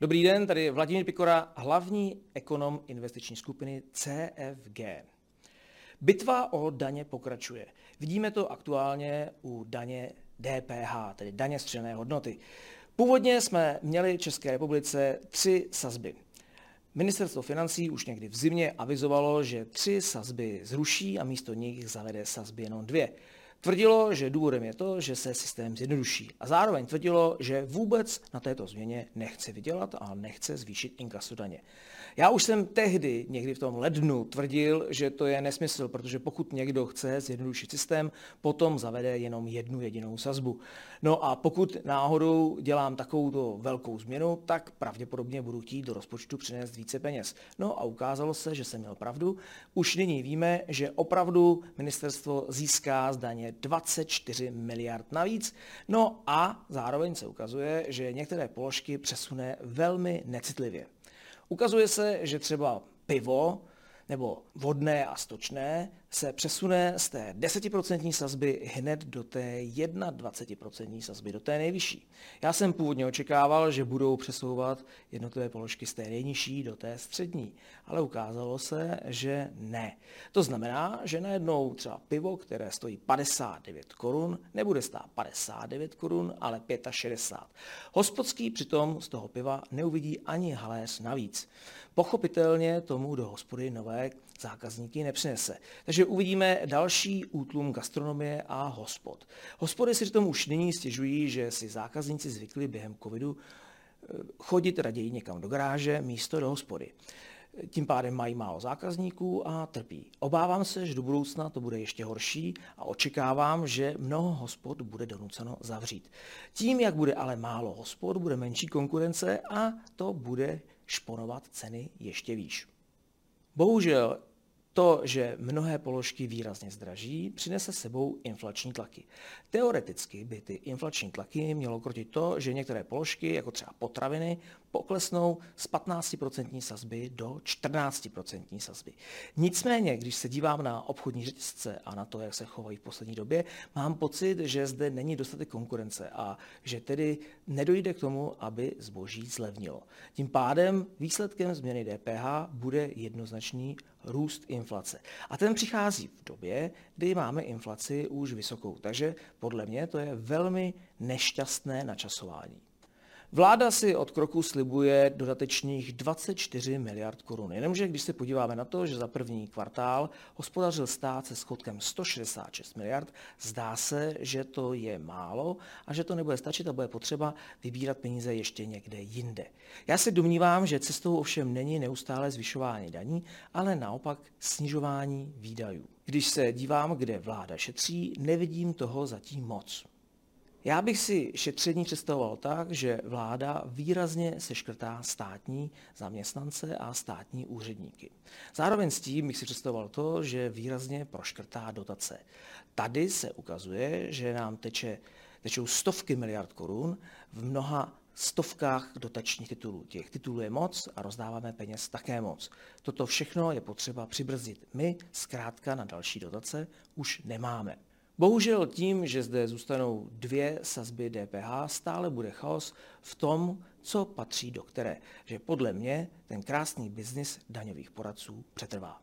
Dobrý den, tady Vladimír Pikora, hlavní ekonom investiční skupiny CFG. Bitva o daně pokračuje. Vidíme to aktuálně u daně DPH, tedy daně z hodnoty. Původně jsme měli v České republice tři sazby. Ministerstvo financí už někdy v zimě avizovalo, že tři sazby zruší a místo nich zavede sazby jenom dvě. Tvrdilo, že důvodem je to, že se systém zjednoduší. A zároveň tvrdilo, že vůbec na této změně nechce vydělat a nechce zvýšit inkasu daně. Já už jsem tehdy, někdy v tom lednu, tvrdil, že to je nesmysl, protože pokud někdo chce zjednodušit systém, potom zavede jenom jednu jedinou sazbu. No a pokud náhodou dělám takovou velkou změnu, tak pravděpodobně budu chtít do rozpočtu přinést více peněz. No a ukázalo se, že jsem měl pravdu. Už nyní víme, že opravdu ministerstvo získá z daně 24 miliard navíc. No a zároveň se ukazuje, že některé položky přesune velmi necitlivě. Ukazuje se, že třeba pivo nebo vodné a stočné se přesune z té 10% sazby hned do té 21% sazby, do té nejvyšší. Já jsem původně očekával, že budou přesouvat jednotlivé položky z té nejnižší do té střední, ale ukázalo se, že ne. To znamená, že najednou třeba pivo, které stojí 59 korun, nebude stát 59 korun, ale 65. Hospodský přitom z toho piva neuvidí ani haléř navíc. Pochopitelně tomu do hospody nové zákazníky nepřinese. Takže uvidíme další útlum gastronomie a hospod. Hospody si tomu už nyní stěžují, že si zákazníci zvykli během covidu eh, chodit raději někam do garáže místo do hospody. Tím pádem mají málo zákazníků a trpí. Obávám se, že do budoucna to bude ještě horší a očekávám, že mnoho hospod bude donuceno zavřít. Tím, jak bude ale málo hospod, bude menší konkurence a to bude šponovat ceny ještě výš. Bohužel to, že mnohé položky výrazně zdraží, přinese sebou inflační tlaky. Teoreticky by ty inflační tlaky mělo krotit to, že některé položky, jako třeba potraviny, poklesnou z 15% sazby do 14% sazby. Nicméně, když se dívám na obchodní řetězce a na to, jak se chovají v poslední době, mám pocit, že zde není dostatek konkurence a že tedy nedojde k tomu, aby zboží zlevnilo. Tím pádem výsledkem změny DPH bude jednoznačný růst inflace. A ten přichází v době, kdy máme inflaci už vysokou. Takže podle mě to je velmi nešťastné načasování. Vláda si od kroku slibuje dodatečných 24 miliard korun. Jenomže když se podíváme na to, že za první kvartál hospodařil stát se schodkem 166 miliard, zdá se, že to je málo a že to nebude stačit a bude potřeba vybírat peníze ještě někde jinde. Já se domnívám, že cestou ovšem není neustále zvyšování daní, ale naopak snižování výdajů. Když se dívám, kde vláda šetří, nevidím toho zatím moc. Já bych si šetření představoval tak, že vláda výrazně seškrtá státní zaměstnance a státní úředníky. Zároveň s tím bych si představoval to, že výrazně proškrtá dotace. Tady se ukazuje, že nám teče, tečou stovky miliard korun v mnoha stovkách dotačních titulů. Těch titulů je moc a rozdáváme peněz také moc. Toto všechno je potřeba přibrzdit. My zkrátka na další dotace už nemáme. Bohužel tím, že zde zůstanou dvě sazby DPH, stále bude chaos v tom, co patří do které. Že podle mě ten krásný biznis daňových poradců přetrvá.